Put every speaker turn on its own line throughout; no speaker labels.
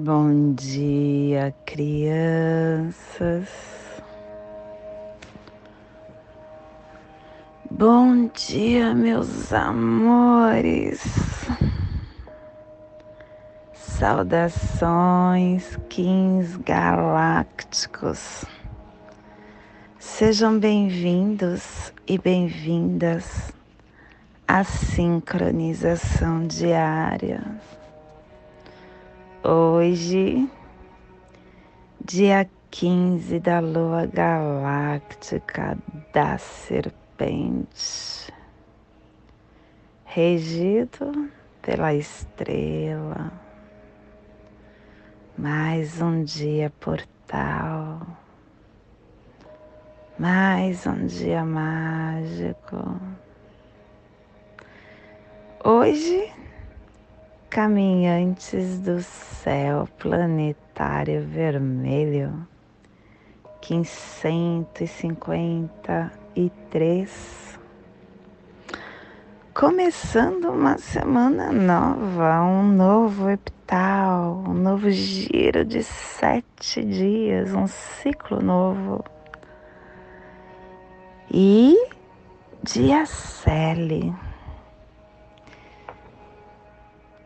Bom dia, crianças. Bom dia, meus amores. Saudações, Kings Galácticos. Sejam bem-vindos e bem-vindas à sincronização diária Hoje, dia 15 da lua galáctica da serpente, regido pela estrela, mais um dia portal, mais um dia mágico. Hoje caminhantes do céu planetário vermelho, 1553. Começando uma semana nova, um novo epital, um novo giro de sete dias, um ciclo novo. E dia Cele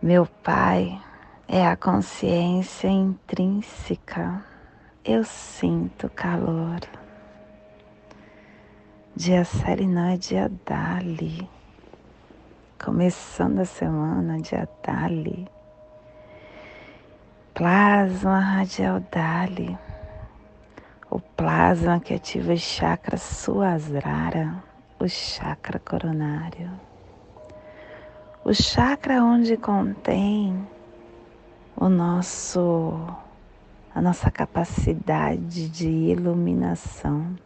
meu Pai é a consciência intrínseca. Eu sinto calor. Dia Série não é dia Dali. Começando a semana, dia Dali. Plasma radial Dali. O plasma que ativa o chakra Suasrara, o chakra coronário. O chakra onde contém o nosso a nossa capacidade de iluminação,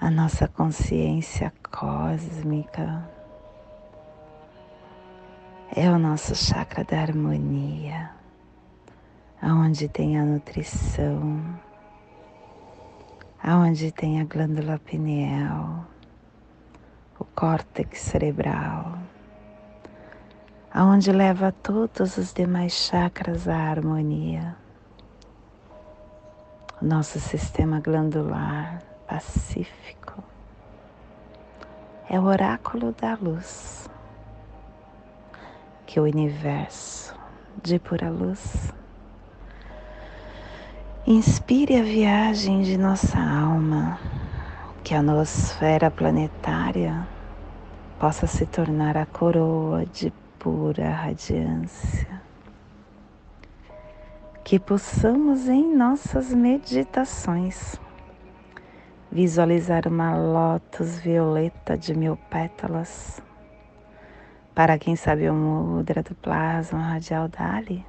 a nossa consciência cósmica. É o nosso chakra da harmonia, aonde tem a nutrição, aonde tem a glândula pineal, o córtex cerebral aonde leva todos os demais chakras à harmonia. O nosso sistema glandular pacífico é o oráculo da luz que o universo de pura luz inspire a viagem de nossa alma, que a nosfera planetária possa se tornar a coroa de pura radiância. Que possamos em nossas meditações visualizar uma lótus violeta de mil pétalas. Para quem sabe o mudra do plasma radial Dali,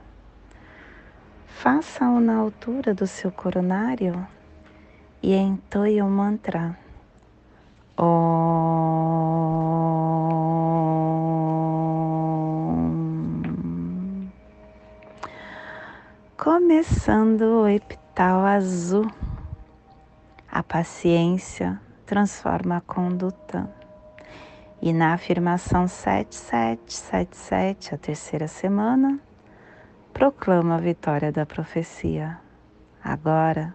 faça-o na altura do seu coronário e entoie o mantra. Começando o epital azul, a paciência transforma a conduta. E na afirmação 7777, a terceira semana, proclama a vitória da profecia. Agora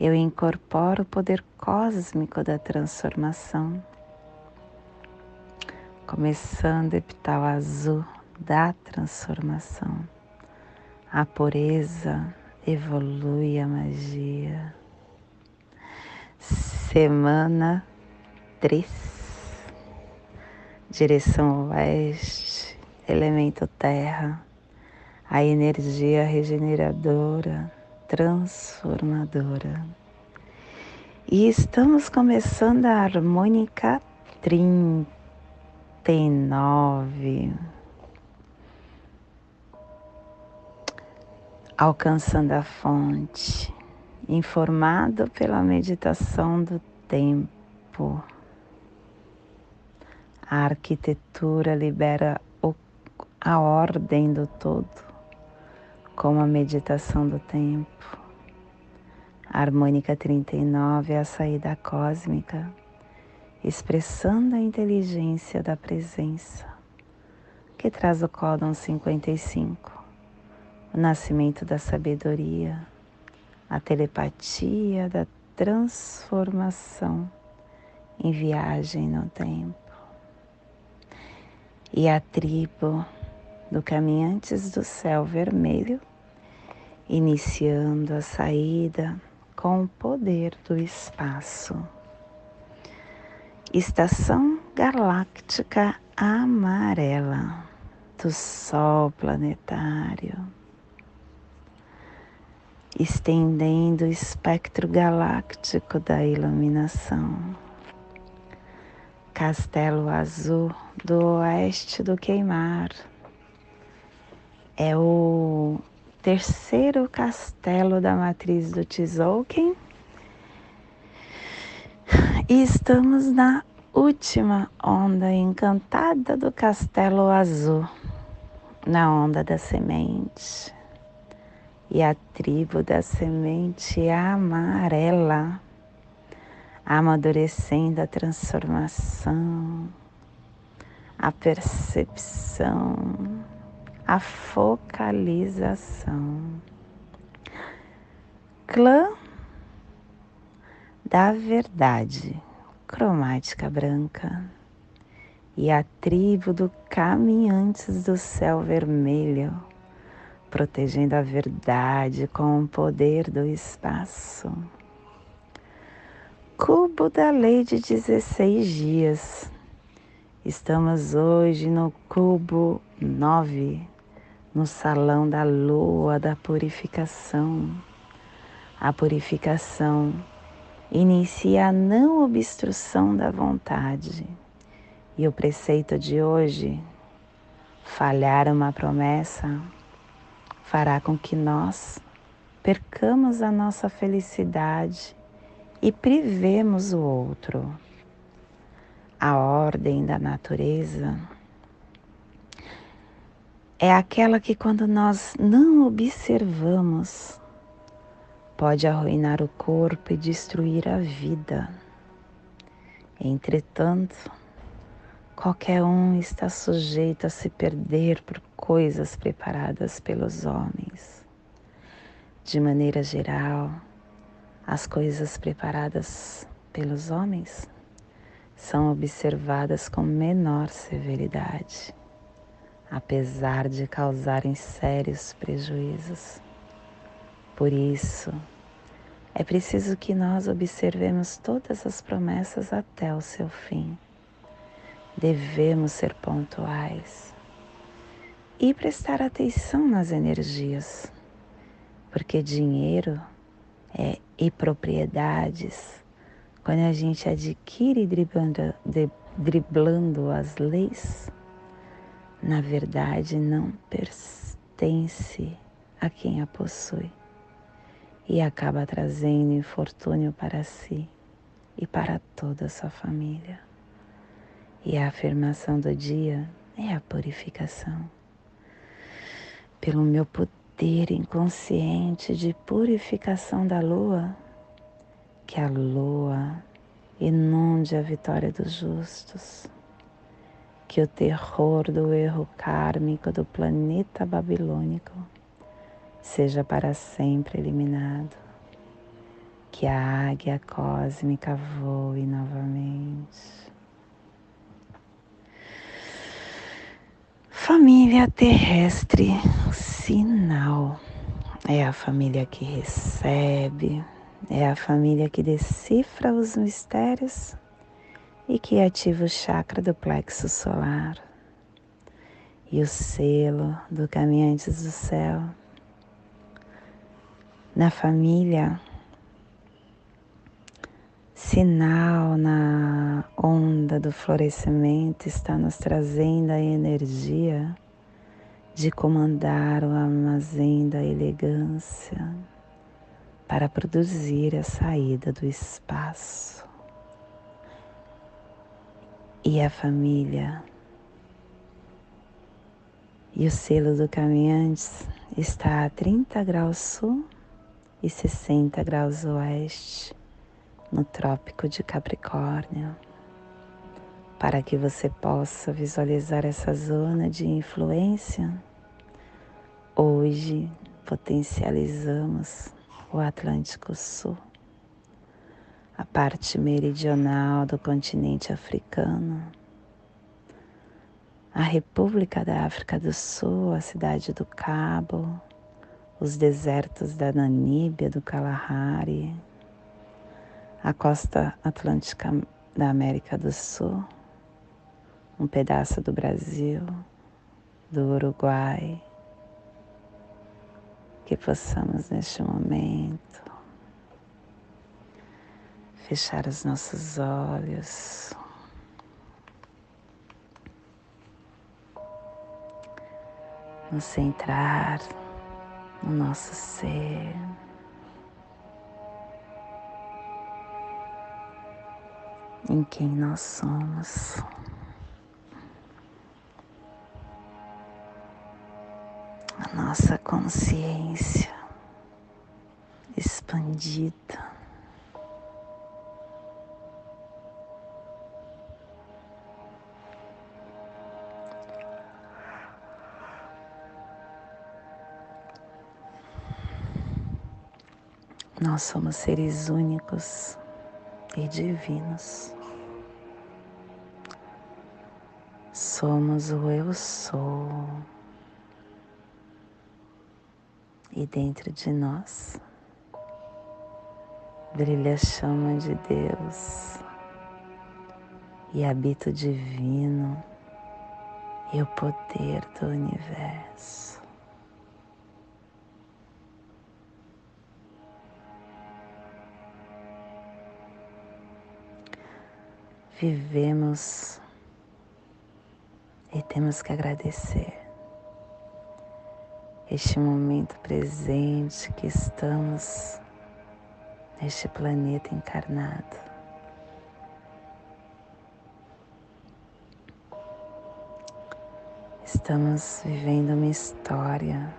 eu incorporo o poder cósmico da transformação. Começando o epital azul da transformação a pureza evolui a magia. Semana 3, direção oeste, elemento terra, a energia regeneradora, transformadora. E estamos começando a harmônica 39. Alcançando a fonte, informado pela meditação do tempo. A arquitetura libera o, a ordem do todo, como a meditação do tempo. A harmônica 39 é a saída cósmica, expressando a inteligência da presença, que traz o códon 55 o nascimento da sabedoria, a telepatia da transformação em viagem no tempo. E a tribo do Caminhantes do Céu Vermelho, iniciando a saída com o poder do espaço. Estação Galáctica Amarela do Sol Planetário, estendendo o espectro galáctico da iluminação. Castelo Azul do Oeste do Queimar é o terceiro castelo da matriz do Tzolk'in e estamos na última onda encantada do Castelo Azul, na onda da semente. E a tribo da semente amarela, amadurecendo a transformação, a percepção, a focalização. Clã da verdade, cromática branca, e a tribo do caminhantes do céu vermelho, protegendo a verdade com o poder do espaço. Cubo da lei de 16 dias. Estamos hoje no cubo 9, no salão da lua da purificação. A purificação inicia a não obstrução da vontade. E o preceito de hoje, falhar uma promessa, fará com que nós percamos a nossa felicidade e privemos o outro. A ordem da natureza é aquela que, quando nós não observamos, pode arruinar o corpo e destruir a vida. Entretanto, qualquer um está sujeito a se perder por coisas preparadas pelos homens. De maneira geral, as coisas preparadas pelos homens são observadas com menor severidade, apesar de causarem sérios prejuízos. Por isso, é preciso que nós observemos todas as promessas até o seu fim. Devemos ser pontuais e prestar atenção nas energias, porque dinheiro é, e propriedades, quando a gente adquire driblando, driblando as leis, na verdade não pertence a quem a possui e acaba trazendo infortúnio para si e para toda a sua família. E a afirmação do dia é a purificação. Pelo meu poder inconsciente de purificação da lua, que a lua inunde a vitória dos justos, que o terror do erro kármico do planeta babilônico seja para sempre eliminado. Que a águia cósmica voe novamente. Família terrestre, sinal. É a família que recebe, é a família que decifra os mistérios e que ativa o chakra do plexo solar e o selo do Caminhantes do Céu na família, sinal na onda do florescimento está nos trazendo a energia de comandar o armazém da elegância para produzir a saída do espaço. E a família e o selo do caminhante está a 30 graus sul e 60 graus oeste no Trópico de Capricórnio, para que você possa visualizar essa zona de influência. Hoje potencializamos o Atlântico Sul, a parte meridional do continente africano, a República da África do Sul, a cidade do Cabo, os desertos da Namíbia, do Kalahari, a costa atlântica da América do Sul, um pedaço do Brasil, do Uruguai, que possamos neste momento fechar os nossos olhos. Nos centrar no nosso ser. Em quem nós somos. A nossa consciência expandida. Nós somos seres únicos e divinos. Somos o Eu Sou. E dentro de nós brilha a chama de Deus e habita o divino e o poder do universo. Vivemos e temos que agradecer este momento presente que estamos neste planeta encarnado. Estamos vivendo uma história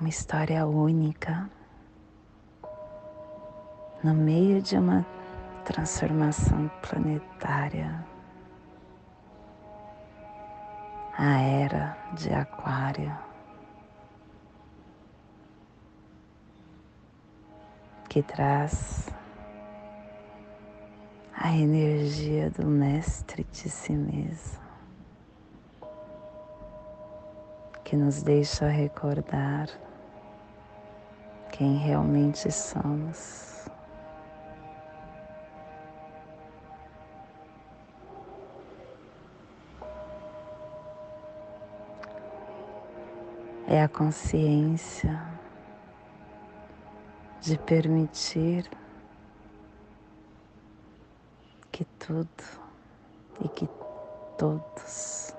uma história única no meio de uma transformação planetária. A era de Aquário. Que traz a energia do Mestre de si mesmo, que nos deixa recordar quem realmente somos. É a consciência de permitir que tudo e que todos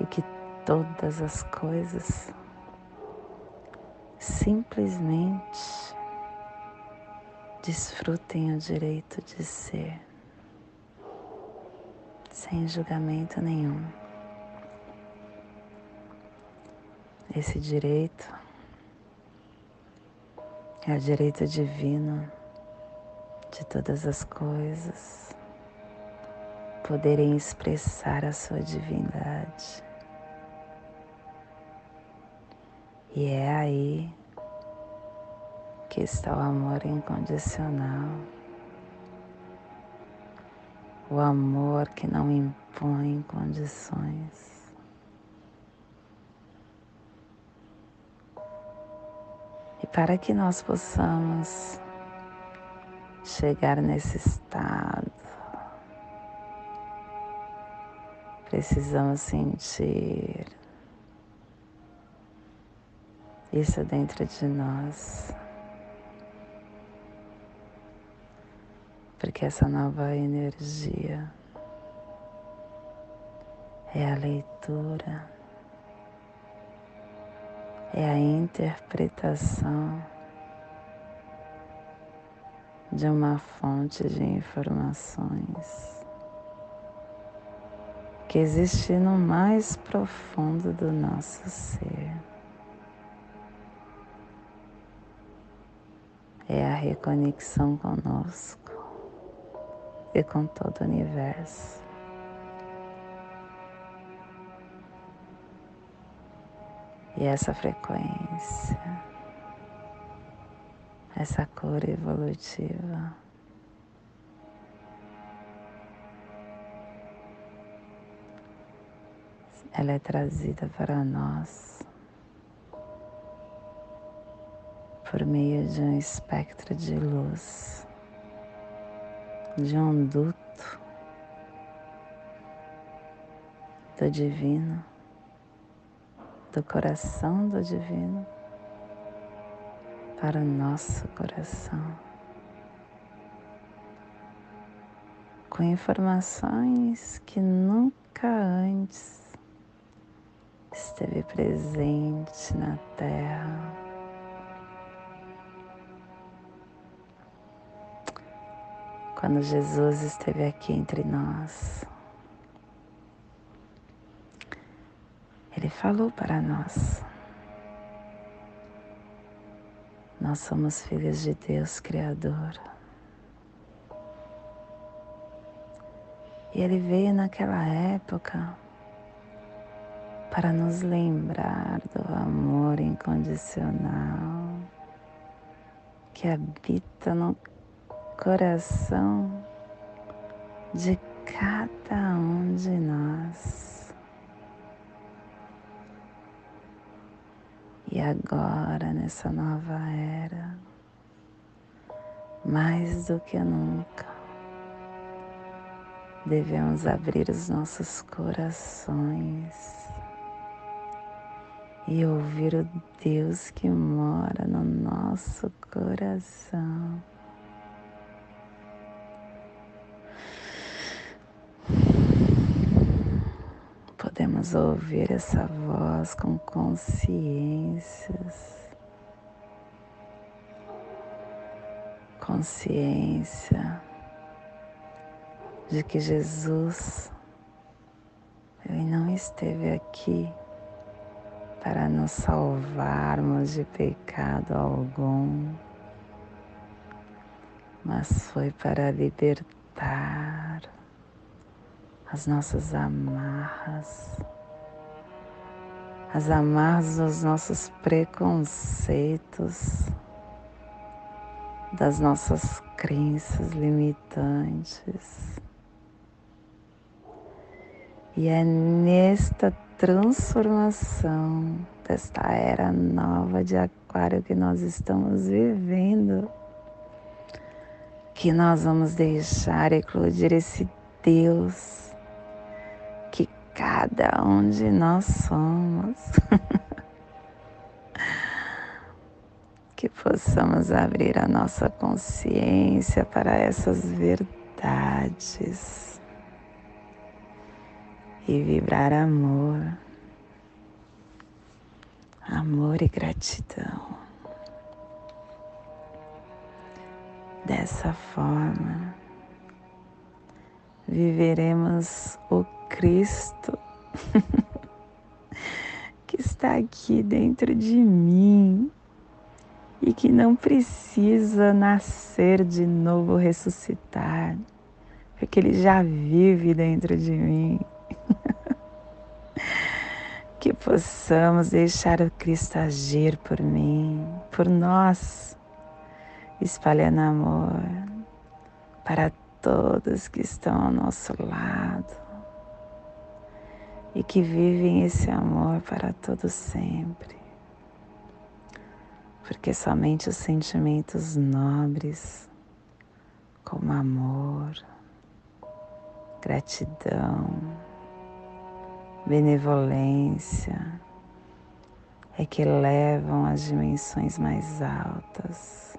e que todas as coisas simplesmente desfrutem o direito de ser, sem julgamento nenhum. Esse direito é o direito divino de todas as coisas poderem expressar a sua divindade. E é aí que está o amor incondicional, o amor que não impõe condições. E para que nós possamos chegar nesse estado, precisamos sentir isso dentro de nós. Porque essa nova energia é a leitura, é a interpretação de uma fonte de informações que existe no mais profundo do nosso ser. é a reconexão conosco e com todo o universo. E essa frequência, essa cor evolutiva, ela é trazida para nós por meio de um espectro de luz de um duto do divino, do coração do divino para o nosso coração. Com informações que nunca antes esteve presente na Terra. Quando Jesus esteve aqui entre nós, Ele falou para nós: Nós somos filhos de Deus Criador. E Ele veio naquela época para nos lembrar do amor incondicional que habita no coração de cada um de nós. E agora, nessa nova era, mais do que nunca, devemos abrir os nossos corações e ouvir o Deus que mora no nosso coração. Podemos ouvir essa voz com consciências, consciência de que Jesus ele não esteve aqui para nos salvarmos de pecado algum, mas foi para libertar as nossas amarras, as amarras dos nossos preconceitos, das nossas crenças limitantes. E é nesta transformação desta era nova de Aquário que nós estamos vivendo, que nós vamos deixar eclodir esse Deus cada um de nós somos. que possamos abrir a nossa consciência para essas verdades e vibrar amor, amor e gratidão. Dessa forma, viveremos o Cristo que está aqui dentro de mim e que não precisa nascer de novo, ressuscitar, porque Ele já vive dentro de mim. que possamos deixar o Cristo agir por mim, por nós, espalhando amor para todos que estão ao nosso lado e que vivem esse amor para todos sempre. Porque somente os sentimentos nobres, como amor, gratidão, benevolência é que levam às dimensões mais altas.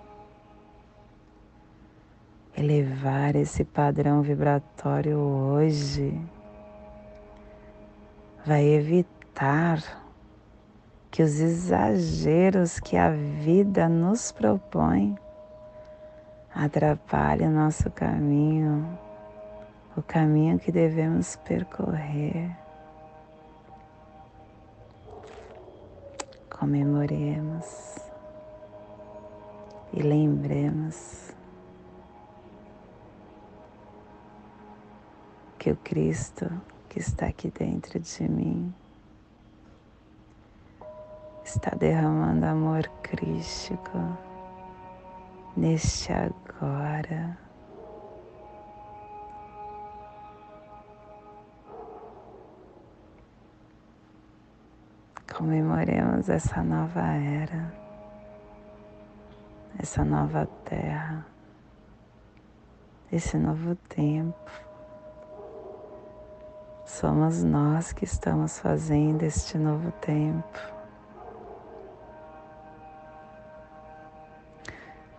Elevar esse padrão vibratório hoje vai evitar que os exageros que a vida nos propõe atrapalhem o nosso caminho, o caminho que devemos percorrer. comemoremos e lembremos que o Cristo que está aqui dentro de mim está derramando amor crístico neste agora. Comemoremos essa nova era, essa nova terra, esse novo tempo. Somos nós que estamos fazendo este novo tempo.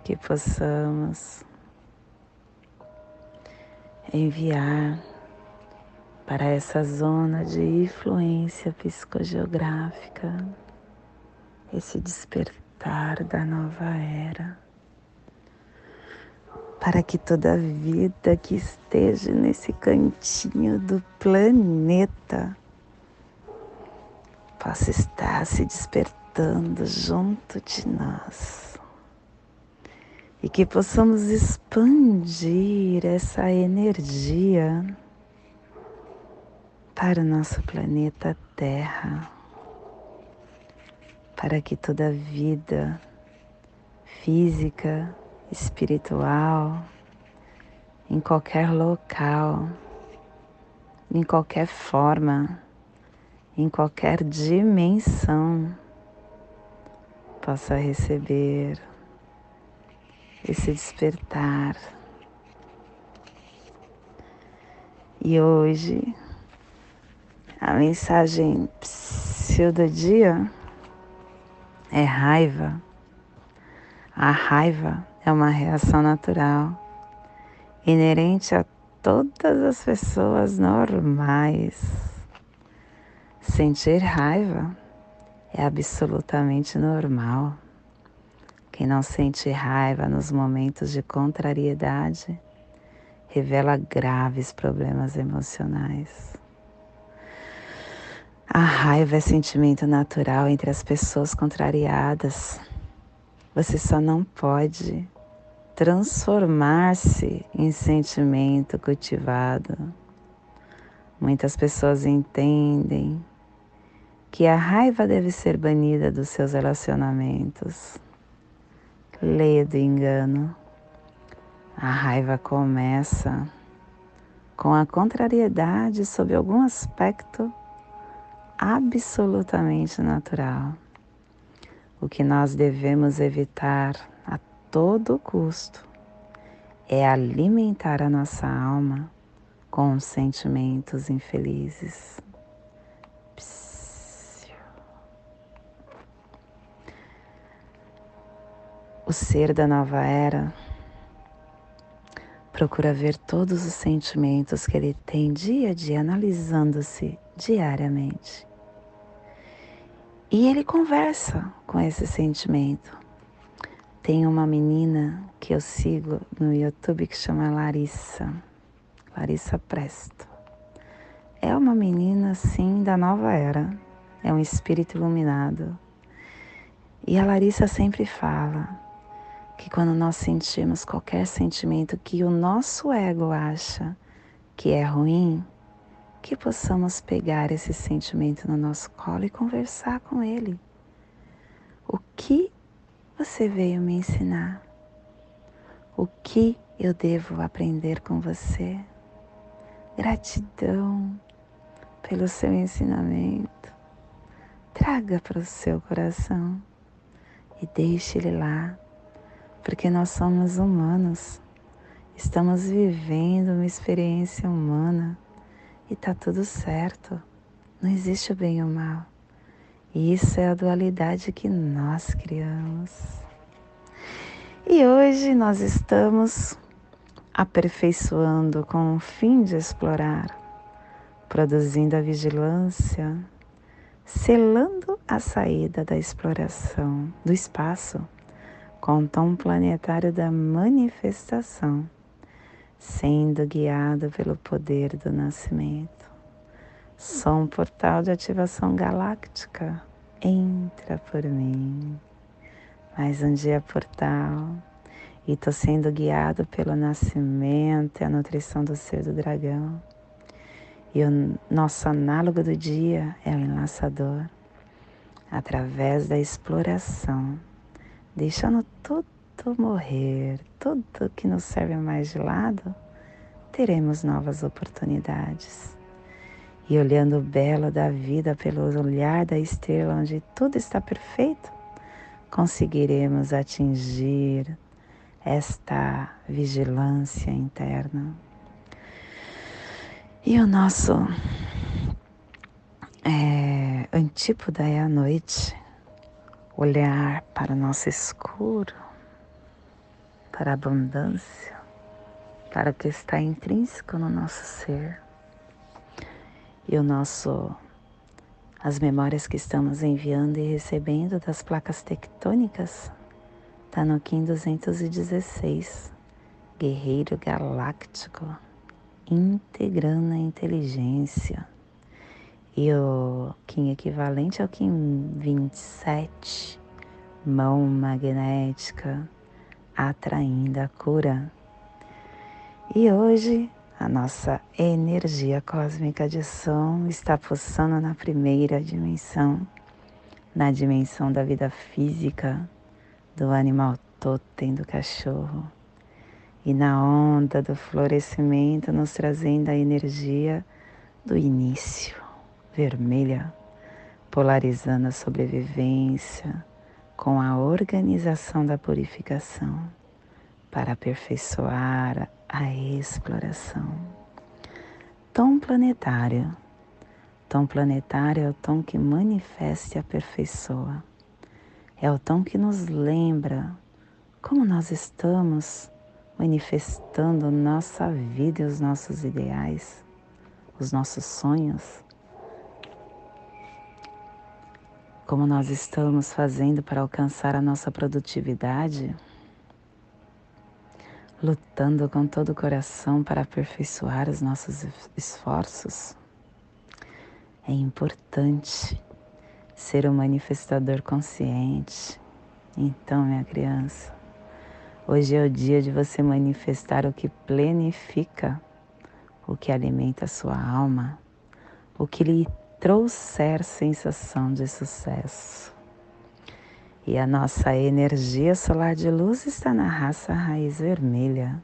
Que possamos enviar para essa zona de influência psicogeográfica, esse despertar da nova era, para que toda vida que esteja nesse cantinho do planeta possa estar se despertando junto de nós. E que possamos expandir essa energia para o nosso planeta Terra, para que toda vida física, espiritual, em qualquer local, em qualquer forma, em qualquer dimensão, possa receber esse despertar. E hoje a mensagem do dia é raiva. A raiva é uma reação natural, inerente a todas as pessoas normais. Sentir raiva é absolutamente normal. Quem não sente raiva nos momentos de contrariedade revela graves problemas emocionais. A raiva é sentimento natural entre as pessoas contrariadas. Você só não pode transformar-se em sentimento cultivado. Muitas pessoas entendem que a raiva deve ser banida dos seus relacionamentos. Leia do engano. A raiva começa com a contrariedade sob algum aspecto absolutamente natural. O que nós devemos evitar todo custo é alimentar a nossa alma com sentimentos infelizes. O ser da nova era procura ver todos os sentimentos que ele tem dia a dia, analisando-se diariamente. E ele conversa com esse sentimento. Tem uma menina que eu sigo no YouTube que chama Larissa, Larissa Presto. É uma menina, sim, da nova era, é um espírito iluminado. E a Larissa sempre fala que quando nós sentimos qualquer sentimento que o nosso ego acha que é ruim, que possamos pegar esse sentimento no nosso colo e conversar com ele. O que você veio me ensinar? O que eu devo aprender com você? Gratidão pelo seu ensinamento. Traga para o seu coração e deixe ele lá, porque nós somos humanos. Estamos vivendo uma experiência humana e tá tudo certo. Não existe o bem e o mal. Isso é a dualidade que nós criamos. E hoje nós estamos aperfeiçoando com o fim de explorar, produzindo a vigilância, selando a saída da exploração do espaço com o tom planetário da manifestação sendo guiado pelo poder do nascimento. Sou um portal de ativação galáctica. Entra por mim. Mais um dia portal. E estou sendo guiado pelo nascimento e a nutrição do ser do dragão. E o nosso análogo do dia é o enlaçador. através da exploração, deixando tudo morrer, tudo que nos serve mais de lado, teremos novas oportunidades. E olhando o belo da vida pelo olhar da estrela onde tudo está perfeito, conseguiremos atingir esta vigilância interna. E o nosso é, antípoda é a noite, olhar para o nosso escuro, para a abundância, para o que está intrínseco no nosso ser. E o nosso as memórias que estamos enviando e recebendo das placas tectônicas está no Kim 216, Guerreiro Galáctico, integrando a inteligência. E o Kim equivalente ao Kim 27, mão magnética, atraindo a cura. E hoje a nossa energia cósmica de som está pulsando na primeira dimensão, na dimensão da vida física, do animal totem do cachorro, e na onda do florescimento, nos trazendo a energia do início, vermelha, polarizando a sobrevivência com a organização da purificação para aperfeiçoar a exploração. Tom planetário. Tom planetário é o tom que manifesta e aperfeiçoa. É o tom que nos lembra como nós estamos manifestando nossa vida e os nossos ideais, os nossos sonhos. Como nós estamos fazendo para alcançar a nossa produtividade lutando com todo o coração para aperfeiçoar os nossos esforços. É importante ser um manifestador consciente. Então, minha criança, hoje é o dia de você manifestar o que plenifica, o que alimenta a sua alma, o que lhe trouxer sensação de sucesso. E a nossa energia solar de luz está na raça raiz vermelha,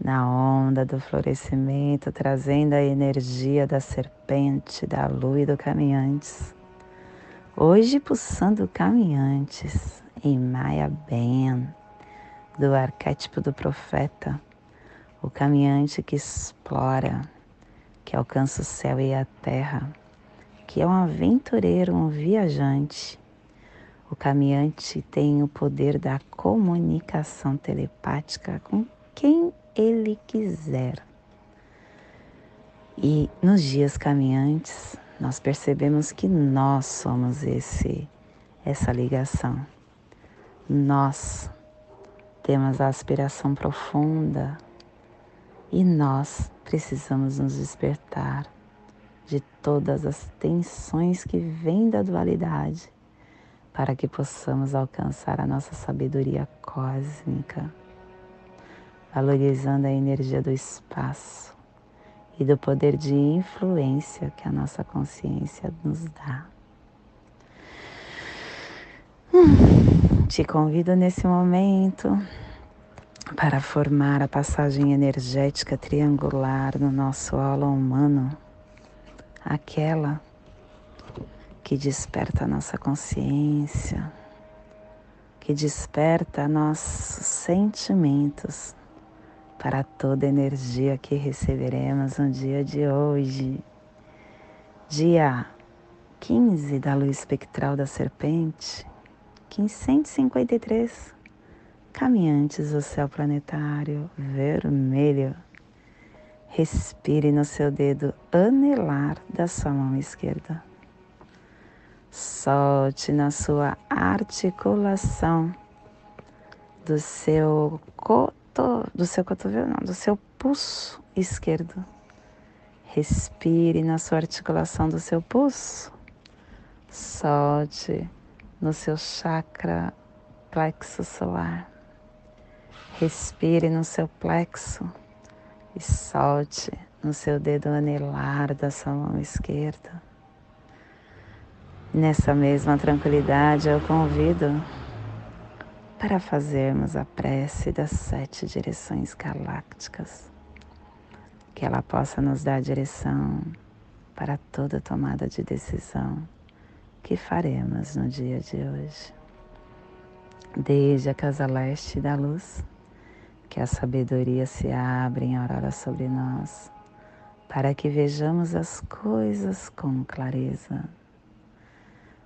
na onda do florescimento, trazendo a energia da serpente, da lua e do caminhantes. Hoje pulsando caminhantes em Maya Ben, do arquétipo do profeta, o caminhante que explora, que alcança o céu e a terra, que é um aventureiro, um viajante o caminhante tem o poder da comunicação telepática com quem ele quiser. E nos dias caminhantes, nós percebemos que nós somos esse essa ligação. Nós temos a aspiração profunda e nós precisamos nos despertar de todas as tensões que vêm da dualidade para que possamos alcançar a nossa sabedoria cósmica, valorizando a energia do espaço e do poder de influência que a nossa consciência nos dá. Te convido nesse momento para formar a passagem energética triangular no nosso aula humano, aquela que desperta a nossa consciência, que desperta nossos sentimentos para toda energia que receberemos no dia de hoje, dia 15 da luz espectral da serpente, 1553, caminhantes do céu planetário vermelho. Respire no seu dedo anelar da sua mão esquerda. Solte na sua articulação do seu coto, do seu cotovelo, não, do seu pulso esquerdo. Respire na sua articulação do seu pulso. Solte no seu chakra plexo solar. Respire no seu plexo e solte no seu dedo anelar da sua mão esquerda. Nessa mesma tranquilidade, eu convido para fazermos a prece das sete direções galácticas, que ela possa nos dar direção para toda tomada de decisão que faremos no dia de hoje. Desde a casa leste da luz, que a sabedoria se abra em aurora sobre nós, para que vejamos as coisas com clareza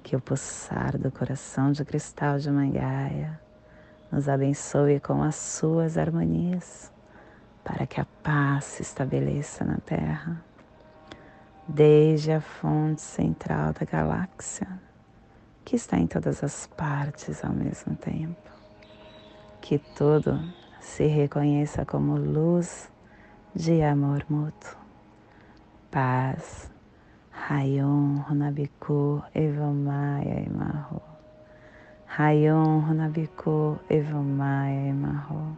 que o pulsar do coração de cristal de Mangaia nos abençoe com as suas harmonias, para que a paz se estabeleça na Terra, desde a fonte central da galáxia, que está em todas as partes ao mesmo tempo. Que tudo se reconheça como luz de amor mútuo, paz, Rayon Runabiku Evamaya Emarro. Rayon Runabiku Evamaya Emarro.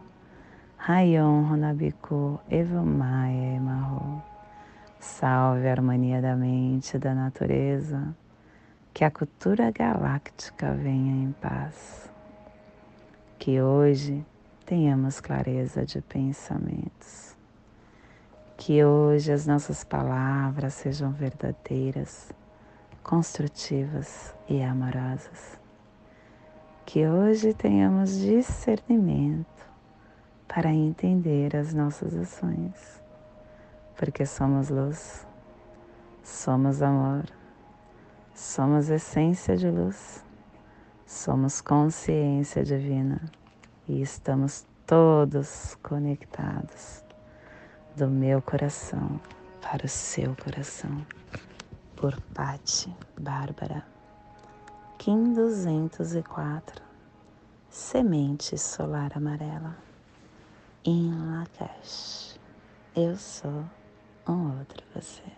Rayon Runabiku Evamaya Emarro. Salve a harmonia da mente e da natureza. Que a cultura galáctica venha em paz. Que hoje tenhamos clareza de pensamentos que hoje as nossas palavras sejam verdadeiras, construtivas e amorosas. Que hoje tenhamos discernimento para entender as nossas ações, porque somos luz, somos amor, somos essência de luz, somos consciência divina e estamos todos conectados do meu coração para o seu coração. Por Patti Bárbara. Kim 204. Semente solar amarela. Em Lakesh. Eu sou um outro você.